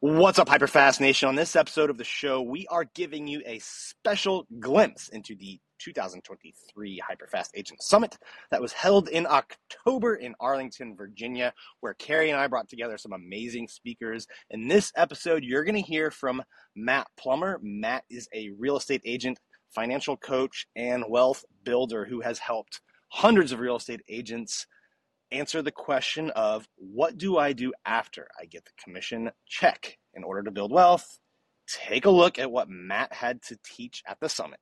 What's up, Hyperfast Nation? On this episode of the show, we are giving you a special glimpse into the 2023 Hyperfast Agent Summit that was held in October in Arlington, Virginia, where Carrie and I brought together some amazing speakers. In this episode, you're going to hear from Matt Plummer. Matt is a real estate agent, financial coach, and wealth builder who has helped hundreds of real estate agents answer the question of what do I do after I get the commission check in order to build wealth? Take a look at what Matt had to teach at the summit.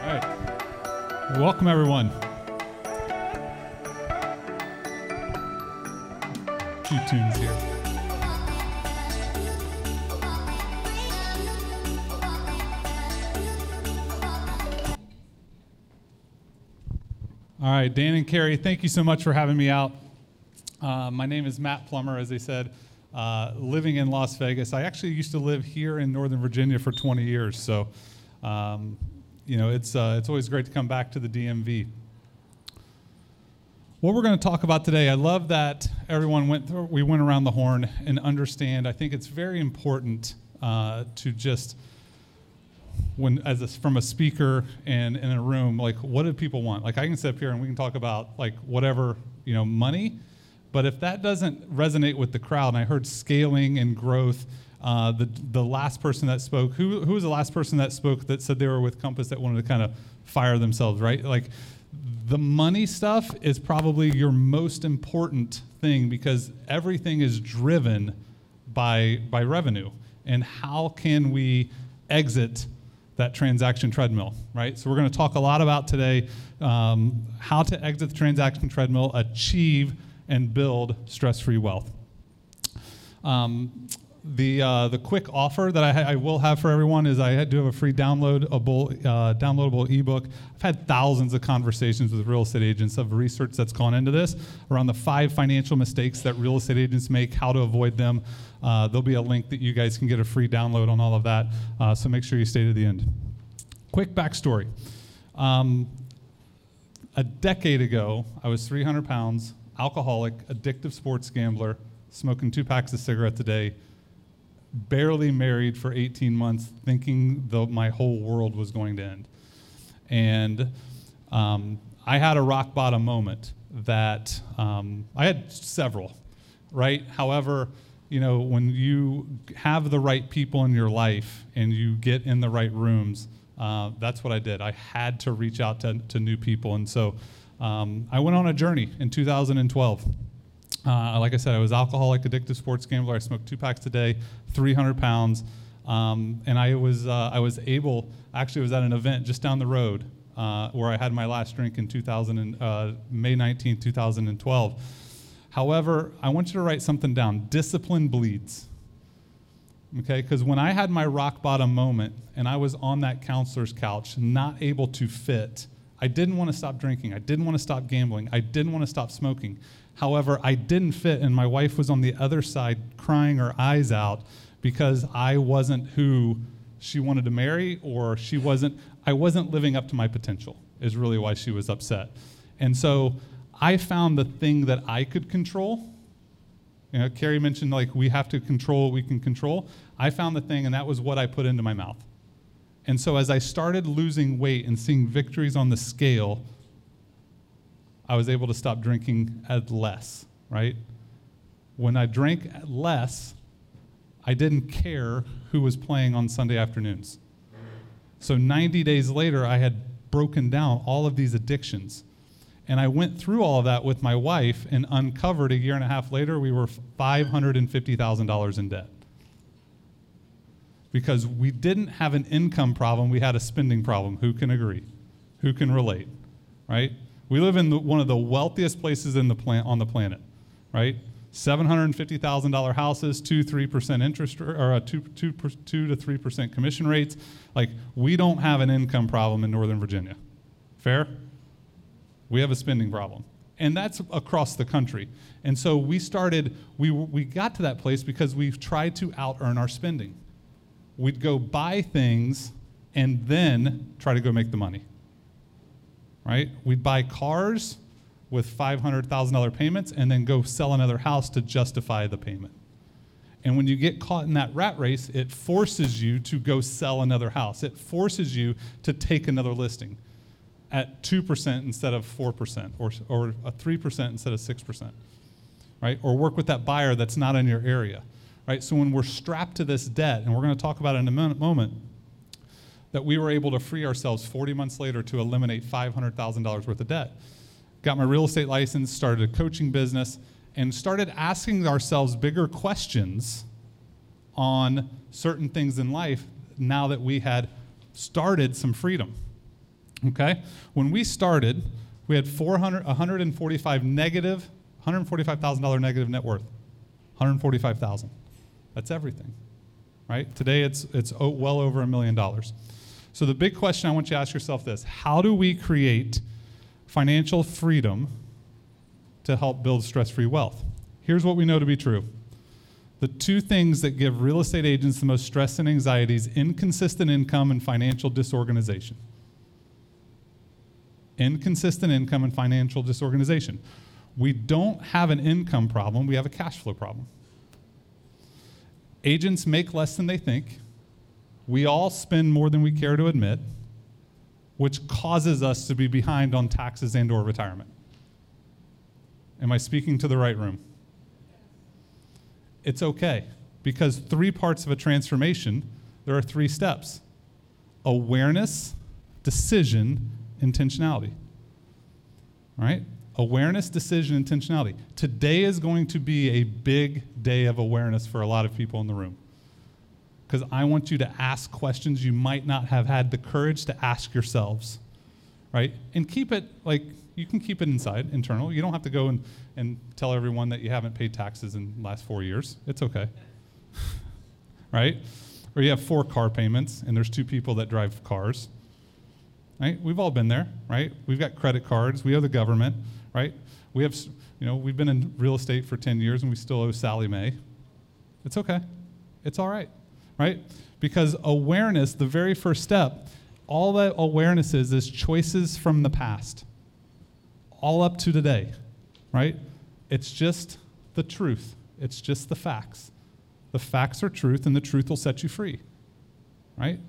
All right. Welcome, everyone. Tunes here. All right, Dan and Carrie, thank you so much for having me out. Uh, my name is Matt Plummer, as they said, uh, living in Las Vegas. I actually used to live here in Northern Virginia for 20 years, so um, you know it's uh, it's always great to come back to the DMV. What we're going to talk about today, I love that everyone went through, we went around the horn and understand. I think it's very important uh, to just when as a, from a speaker and in a room like what do people want like i can sit up here and we can talk about like whatever you know money but if that doesn't resonate with the crowd and i heard scaling and growth uh, the, the last person that spoke who, who was the last person that spoke that said they were with compass that wanted to kind of fire themselves right like the money stuff is probably your most important thing because everything is driven by by revenue and how can we exit that transaction treadmill, right? So we're going to talk a lot about today um, how to exit the transaction treadmill, achieve and build stress-free wealth. Um, the uh, the quick offer that I, ha- I, will have for everyone is I do have a free downloadable uh, downloadable ebook. I've had thousands of conversations with real estate agents of research that's gone into this around the five financial mistakes that real estate agents make, how to avoid them. Uh, there'll be a link that you guys can get a free download on all of that. Uh, so make sure you stay to the end. Quick backstory. Um, a decade ago, I was 300 pounds, alcoholic, addictive sports gambler, smoking two packs of cigarettes a day barely married for 18 months, thinking the, my whole world was going to end. And um, I had a rock bottom moment that um, I had several, right? However, you know, when you have the right people in your life and you get in the right rooms, uh, that's what I did. I had to reach out to, to new people. And so um, I went on a journey in 2012. Uh, like I said, I was alcoholic, addictive sports gambler. I smoked two packs a day, 300 pounds, um, and I was uh, I was able. Actually, was at an event just down the road uh, where I had my last drink in 2000 and, uh, May 19, 2012. However, I want you to write something down. Discipline bleeds. Okay, because when I had my rock bottom moment and I was on that counselor's couch, not able to fit, I didn't want to stop drinking. I didn't want to stop gambling. I didn't want to stop smoking. However, I didn't fit, and my wife was on the other side crying her eyes out because I wasn't who she wanted to marry, or she wasn't, I wasn't living up to my potential, is really why she was upset. And so I found the thing that I could control. You know, Carrie mentioned like we have to control what we can control. I found the thing, and that was what I put into my mouth. And so as I started losing weight and seeing victories on the scale, I was able to stop drinking at less, right? When I drank less, I didn't care who was playing on Sunday afternoons. So 90 days later, I had broken down all of these addictions. And I went through all of that with my wife and uncovered a year and a half later, we were $550,000 in debt. Because we didn't have an income problem, we had a spending problem. Who can agree? Who can relate? Right? We live in the, one of the wealthiest places in the on the planet, right? $750,000 houses, 2 3% interest, or uh, 2, 2, 2 to 3% commission rates. Like, we don't have an income problem in Northern Virginia. Fair? We have a spending problem. And that's across the country. And so we started, we, we got to that place because we've tried to out earn our spending we'd go buy things and then try to go make the money. Right? We'd buy cars with $500,000 payments and then go sell another house to justify the payment. And when you get caught in that rat race, it forces you to go sell another house. It forces you to take another listing at 2% instead of 4% or, or a 3% instead of 6%, right? Or work with that buyer that's not in your area, right? So when we're strapped to this debt, and we're going to talk about it in a moment, that we were able to free ourselves 40 months later to eliminate $500,000 worth of debt. Got my real estate license, started a coaching business, and started asking ourselves bigger questions on certain things in life now that we had started some freedom. Okay? When we started, we had 400, 145 negative, $145,000 negative net worth. 145,000. That's everything. Right? Today it's it's well over a million dollars. So the big question I want you to ask yourself this, how do we create financial freedom to help build stress-free wealth? Here's what we know to be true. The two things that give real estate agents the most stress and anxieties inconsistent income and financial disorganization inconsistent income and financial disorganization. We don't have an income problem, we have a cash flow problem. Agents make less than they think. We all spend more than we care to admit, which causes us to be behind on taxes and or retirement. Am I speaking to the right room? It's okay because three parts of a transformation, there are three steps. Awareness, decision, intentionality. All right? Awareness, decision, intentionality. Today is going to be a big day of awareness for a lot of people in the room. Because I want you to ask questions you might not have had the courage to ask yourselves. Right? And keep it like you can keep it inside, internal. You don't have to go and, and tell everyone that you haven't paid taxes in the last four years. It's okay. right? Or you have four car payments and there's two people that drive cars right? We've all been there, right? We've got credit cards. We owe the government, right? We have, you know, we've been in real estate for 10 years and we still owe Sallie Mae. It's okay. It's all right, right? Because awareness, the very first step, all that awareness is, is choices from the past, all up to today, right? It's just the truth, it's just the facts. The facts are truth, and the truth will set you free, right?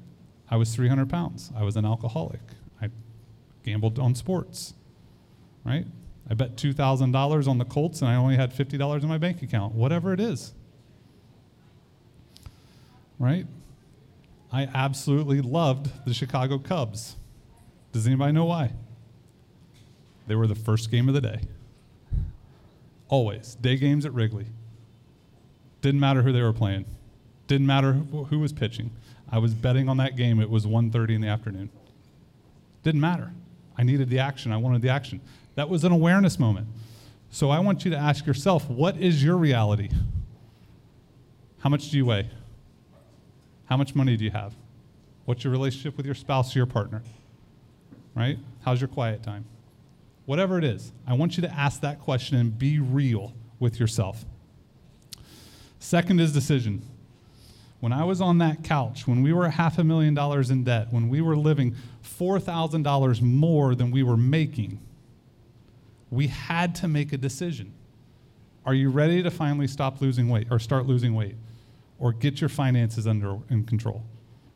I was 300 pounds. I was an alcoholic I gambled on sports, right? I bet $2,000 on the Colts and I only had $50 in my bank account, whatever it is, right? I absolutely loved the Chicago Cubs. Does anybody know why? They were the first game of the day. Always. Day games at Wrigley. Didn't matter who they were playing. Didn't matter who was pitching. I was betting on that game. It was 1:30 in the afternoon. Didn't matter. I needed the action. I wanted the action. That was an awareness moment. So I want you to ask yourself what is your reality? How much do you weigh? How much money do you have? What's your relationship with your spouse or your partner? Right? How's your quiet time? Whatever it is, I want you to ask that question and be real with yourself. Second is decision. When I was on that couch, when we were half a million dollars in debt, when we were living $4,000 more than we were making, we had to make a decision. Are you ready to finally stop losing weight or start losing weight? Or get your finances under in control,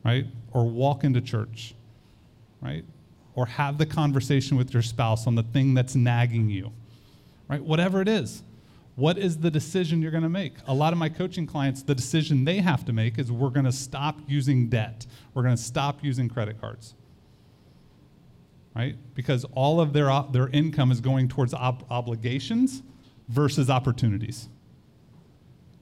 right? Or walk into church, right? Or have the conversation with your spouse on the thing that's nagging you, right? Whatever it is. What is the decision you're going to make? A lot of my coaching clients, the decision they have to make is we're going to stop using debt. We're going to stop using credit cards. Right? Because all of their, their income is going towards ob- obligations versus opportunities.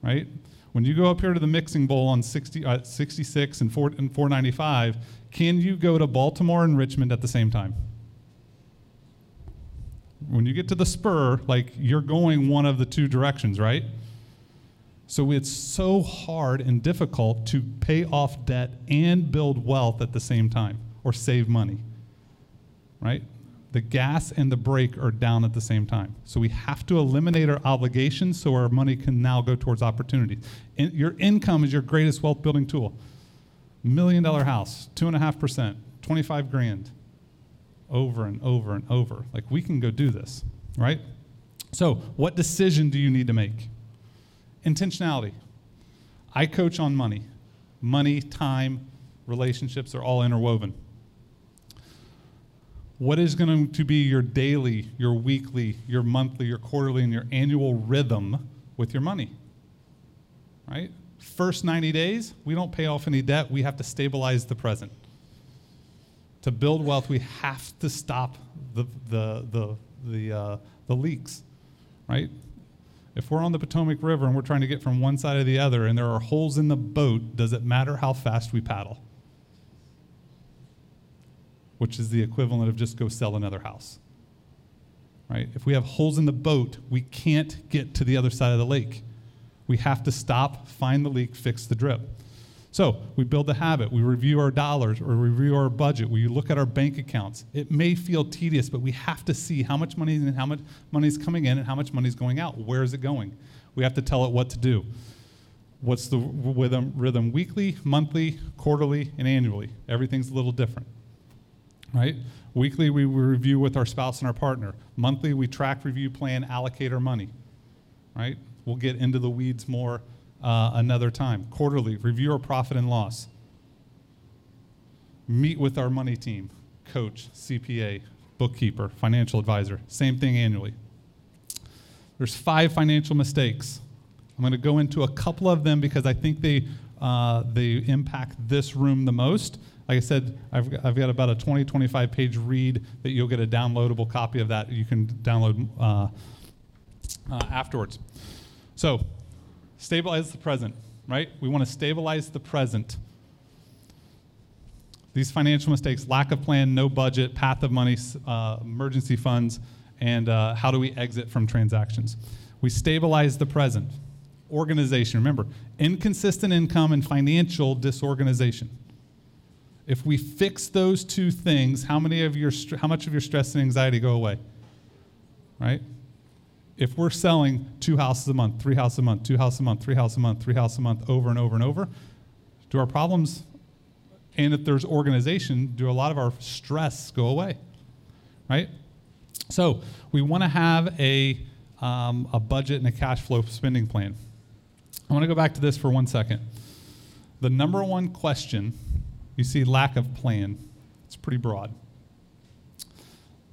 Right? When you go up here to the mixing bowl on 60, uh, 66 and, 4, and 495, can you go to Baltimore and Richmond at the same time? When you get to the spur, like you're going one of the two directions, right? So it's so hard and difficult to pay off debt and build wealth at the same time or save money, right? The gas and the brake are down at the same time. So we have to eliminate our obligations so our money can now go towards opportunities. In, your income is your greatest wealth building tool. Million dollar house, two and a half percent, 25 grand. Over and over and over. Like we can go do this, right? So, what decision do you need to make? Intentionality. I coach on money. Money, time, relationships are all interwoven. What is going to be your daily, your weekly, your monthly, your quarterly, and your annual rhythm with your money? Right? First 90 days, we don't pay off any debt. We have to stabilize the present. To build wealth, we have to stop the, the, the, the, uh, the leaks, right? If we're on the Potomac River and we're trying to get from one side to the other and there are holes in the boat, does it matter how fast we paddle? Which is the equivalent of just go sell another house. Right? If we have holes in the boat, we can't get to the other side of the lake. We have to stop, find the leak, fix the drip. So we build the habit, we review our dollars or review our budget, we look at our bank accounts. It may feel tedious, but we have to see how much money and how much money is coming in and how much money is going out. Where is it going? We have to tell it what to do. What's the rhythm, rhythm weekly, monthly, quarterly, and annually? Everything's a little different, right? Weekly, we review with our spouse and our partner. Monthly, we track, review, plan, allocate our money, right? We'll get into the weeds more uh, another time. Quarterly, review our profit and loss. Meet with our money team, coach, CPA, bookkeeper, financial advisor. Same thing annually. There's five financial mistakes. I'm going to go into a couple of them because I think they, uh, they impact this room the most. Like I said, I've, I've got about a 20, 25 page read that you'll get a downloadable copy of that you can download uh, uh, afterwards. So, Stabilize the present, right? We want to stabilize the present. These financial mistakes lack of plan, no budget, path of money, uh, emergency funds, and uh, how do we exit from transactions? We stabilize the present. Organization, remember, inconsistent income and financial disorganization. If we fix those two things, how many of your how much of your stress and anxiety go away? Right? if we're selling two houses a month, three houses a month, two houses a month, three houses a month, three houses a month over and over and over, do our problems and if there's organization, do a lot of our stress go away? Right? So we want to have a, um, a budget and a cash flow spending plan. I want to go back to this for one second. The number one question, you see lack of plan. It's pretty broad.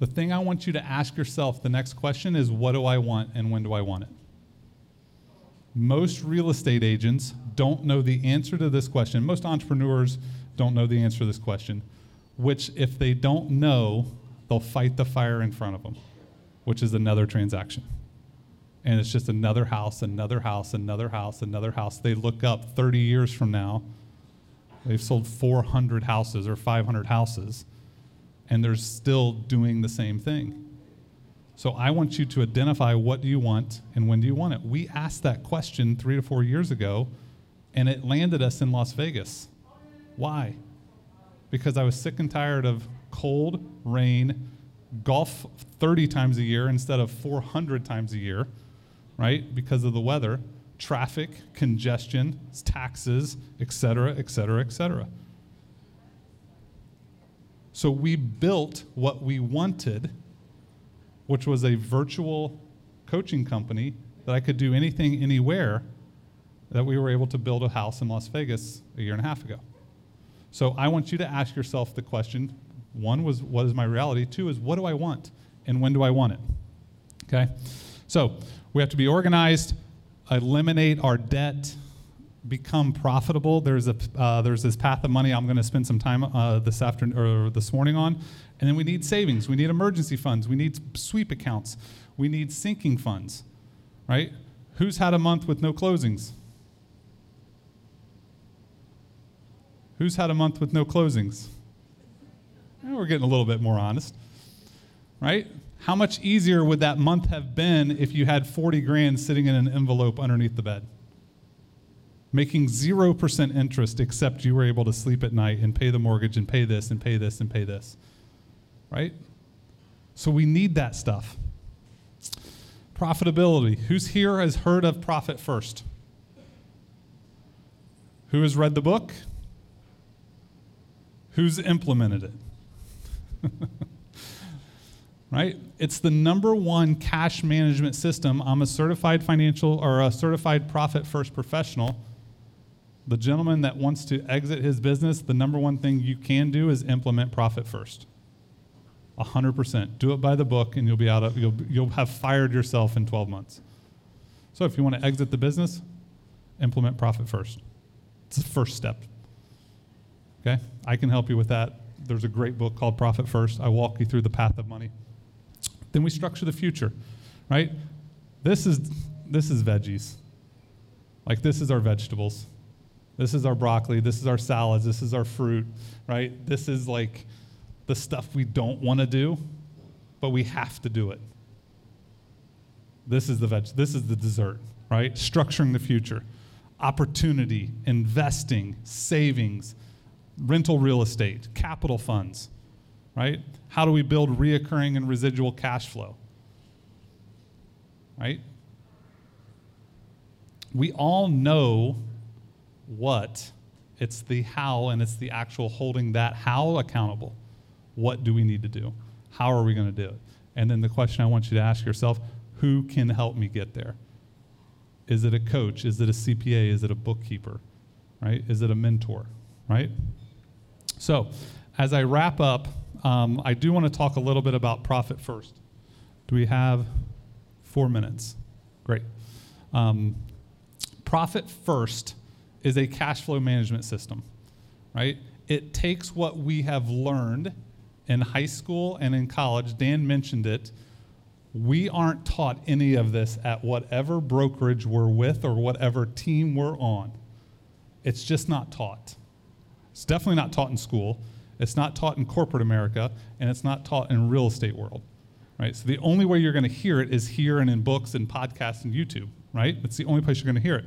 The thing I want you to ask yourself the next question is what do I want and when do I want it? Most real estate agents don't know the answer to this question. Most entrepreneurs don't know the answer to this question, which, if they don't know, they'll fight the fire in front of them, which is another transaction. And it's just another house, another house, another house, another house. They look up 30 years from now, they've sold 400 houses or 500 houses and they're still doing the same thing. So I want you to identify what do you want and when do you want it. We asked that question 3 to 4 years ago and it landed us in Las Vegas. Why? Because I was sick and tired of cold, rain, golf 30 times a year instead of 400 times a year, right? Because of the weather, traffic, congestion, taxes, et cetera, et cetera, et cetera. So we built what we wanted, which was a virtual coaching company that I could do anything, anywhere, that we were able to build a house in Las Vegas a year and a half ago. So I want you to ask yourself the question one was, what is my reality? Two is, what do I want? And when do I want it? Okay? So we have to be organized, eliminate our debt, become profitable. There's a uh, there's this path of money I'm going to spend some time uh, this afternoon or this morning on, and then we need savings. We need emergency funds. We need sweep accounts. We need sinking funds, right? Who's had a month with no closings? Who's had a month with no closings? Eh, we're getting a little bit more honest, right? How much easier would that month have been if you had 40 grand sitting in an envelope underneath the bed? making 0% interest except you were able to sleep at night and pay the mortgage and pay this and pay this and pay this. Right? So we need that stuff. Profitability. Who's here has heard of Profit First? Who has read the book? Who's implemented it? right? It's the number one cash management system. I'm a certified financial or a certified profit first professional. The gentleman that wants to exit his business, the number one thing you can do is implement profit first. 100%. Do it by the book and you'll be out of you'll you'll have fired yourself in 12 months. So if you want to exit the business, implement profit first. It's the first step. Okay? I can help you with that. There's a great book called Profit First. I walk you through the path of money. Then we structure the future, right? This is this is veggies. Like this is our vegetables. This is our broccoli, this is our salads, this is our fruit, right? This is like the stuff we don't want to do, but we have to do it. This is the veg, this is the dessert, right? Structuring the future. Opportunity, investing, savings, rental real estate, capital funds, right? How do we build reoccurring and residual cash flow? Right? We all know what, it's the how, and it's the actual holding that how accountable. What do we need to do? How are we going to do it? And then the question I want you to ask yourself who can help me get there? Is it a coach? Is it a CPA? Is it a bookkeeper? Right? Is it a mentor? Right? So, as I wrap up, um, I do want to talk a little bit about profit first. Do we have four minutes? Great. Um, profit first is a cash flow management system, right? It takes what we have learned in high school and in college. Dan mentioned it. We aren't taught any of this at whatever brokerage we're with or whatever team we're on. It's just not taught. It's definitely not taught in school. It's not taught in corporate America, and it's not taught in real estate world, right? So the only way you're going to hear it is here and in books and podcasts and YouTube, right? It's the only place you're going to hear it.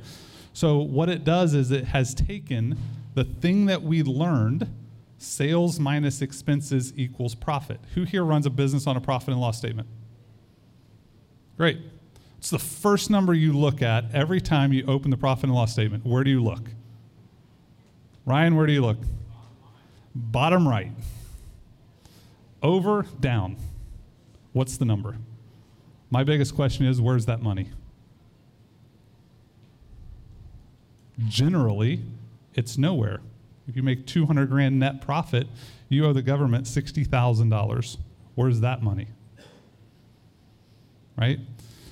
So what it does is it has taken the thing that we learned, sales minus expenses equals profit. Who here runs a business on a profit and loss statement? Great. It's the first number you look at every time you open the profit and loss statement. Where do you look? Ryan, where do you look? Bottom right. Over, down. What's the number? My biggest question is where's that money? Generally, it's nowhere. If you make 200 grand net profit, you owe the government $60,000. Where's that money? Right?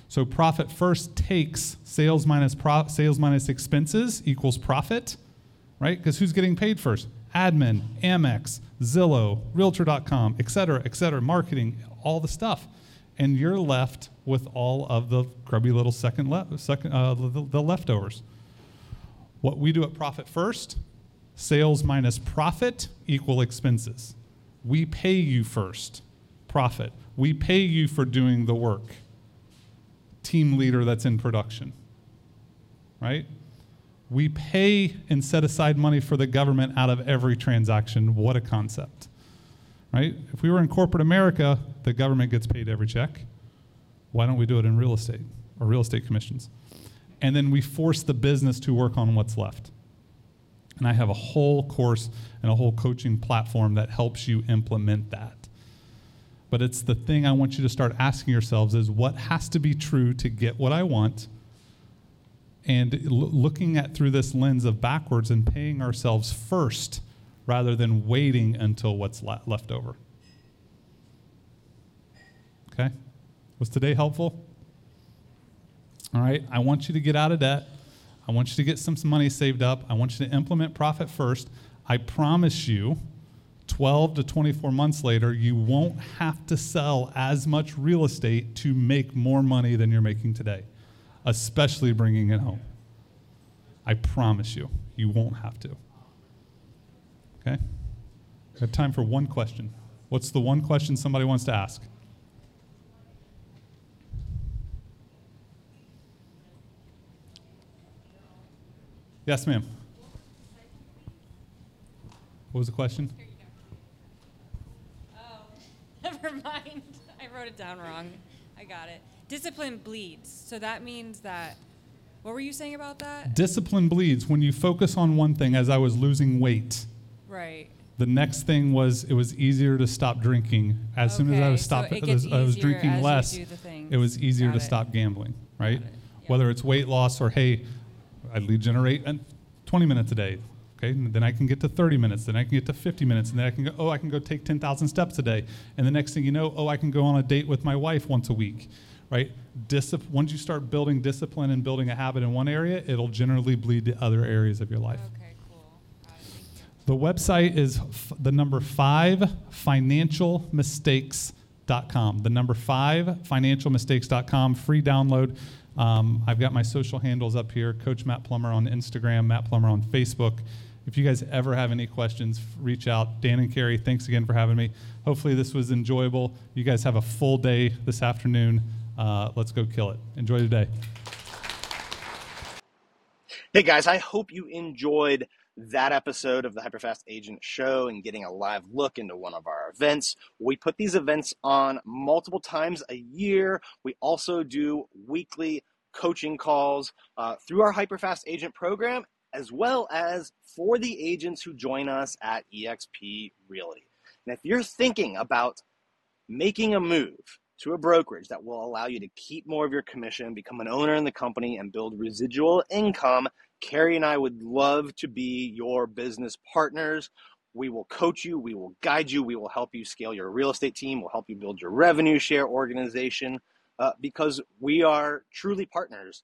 So profit first takes sales minus sales minus expenses equals profit right? Because who's getting paid first? Admin, Amex, Zillow, Realtor.com, et cetera, et cetera, marketing, all the stuff. And you're left with all of the grubby little second, le- second uh, the, the leftovers. What we do at Profit First, sales minus profit equal expenses. We pay you first, profit. We pay you for doing the work. Team leader that's in production, right? We pay and set aside money for the government out of every transaction. What a concept. Right? If we were in corporate America, the government gets paid every check. Why don't we do it in real estate or real estate commissions? And then we force the business to work on what's left. And I have a whole course and a whole coaching platform that helps you implement that. But it's the thing I want you to start asking yourselves is what has to be true to get what I want? And l- looking at through this lens of backwards and paying ourselves first rather than waiting until what's la- left over. Okay? Was today helpful? All right, I want you to get out of debt. I want you to get some, some money saved up. I want you to implement profit first. I promise you, 12 to 24 months later, you won't have to sell as much real estate to make more money than you're making today especially bringing it home. I promise you, you won't have to. Okay? We have time for one question. What's the one question somebody wants to ask? Yes, ma'am. What was the question? Oh, never mind. I wrote it down wrong. I got it. Discipline bleeds. So that means that. What were you saying about that? Discipline bleeds when you focus on one thing, as I was losing weight. Right. The next thing was it was easier to stop drinking. As soon as I Okay, was so stop, gets I was drinking less. do the things. It was easier Got to it. stop gambling, right? It, yeah. Whether it's weight loss or hey, I lead generate uh, 20 minutes a day. Okay, and then I can get to 30 minutes, then I can get to 50 minutes, and then I can go, oh, I can go take 10,000 steps a day. And the next thing you know, oh, I can go on a date with my wife once a week, right? Once you start building discipline and building a habit in one area, it'll generally bleed to other areas of your life. Okay, cool. Got it. Thank you. The website is f- the number five financialmistakes.com. The number five financialmistakes.com, free download. Um, I've got my social handles up here Coach Matt Plummer on Instagram, Matt Plummer on Facebook. If you guys ever have any questions, reach out. Dan and Carrie, thanks again for having me. Hopefully, this was enjoyable. You guys have a full day this afternoon. Uh, let's go kill it. Enjoy the day. Hey guys, I hope you enjoyed that episode of the Hyperfast Agent Show and getting a live look into one of our events. We put these events on multiple times a year. We also do weekly coaching calls uh, through our Hyperfast Agent program, as well as for the agents who join us at eXp Realty. And if you're thinking about making a move to a brokerage that will allow you to keep more of your commission, become an owner in the company, and build residual income, Carrie and I would love to be your business partners. We will coach you, we will guide you, we will help you scale your real estate team, we'll help you build your revenue share organization uh, because we are truly partners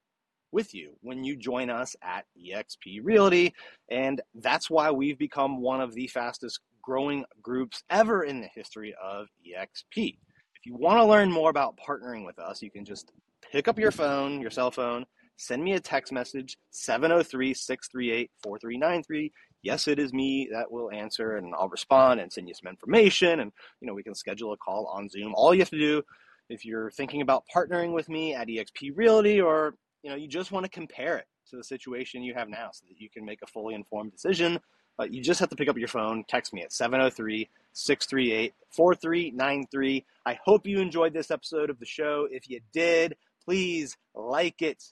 with you when you join us at eXp Realty. And that's why we've become one of the fastest growing groups ever in the history of EXP. If you want to learn more about partnering with us, you can just pick up your phone, your cell phone, send me a text message 703 638 4393. Yes, it is me that will answer and I'll respond and send you some information and you know we can schedule a call on Zoom. All you have to do if you're thinking about partnering with me at EXP Realty or you know you just want to compare it to the situation you have now so that you can make a fully informed decision, uh, you just have to pick up your phone, text me at 703 638 4393. I hope you enjoyed this episode of the show. If you did, please like it,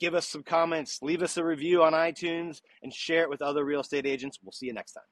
give us some comments, leave us a review on iTunes, and share it with other real estate agents. We'll see you next time.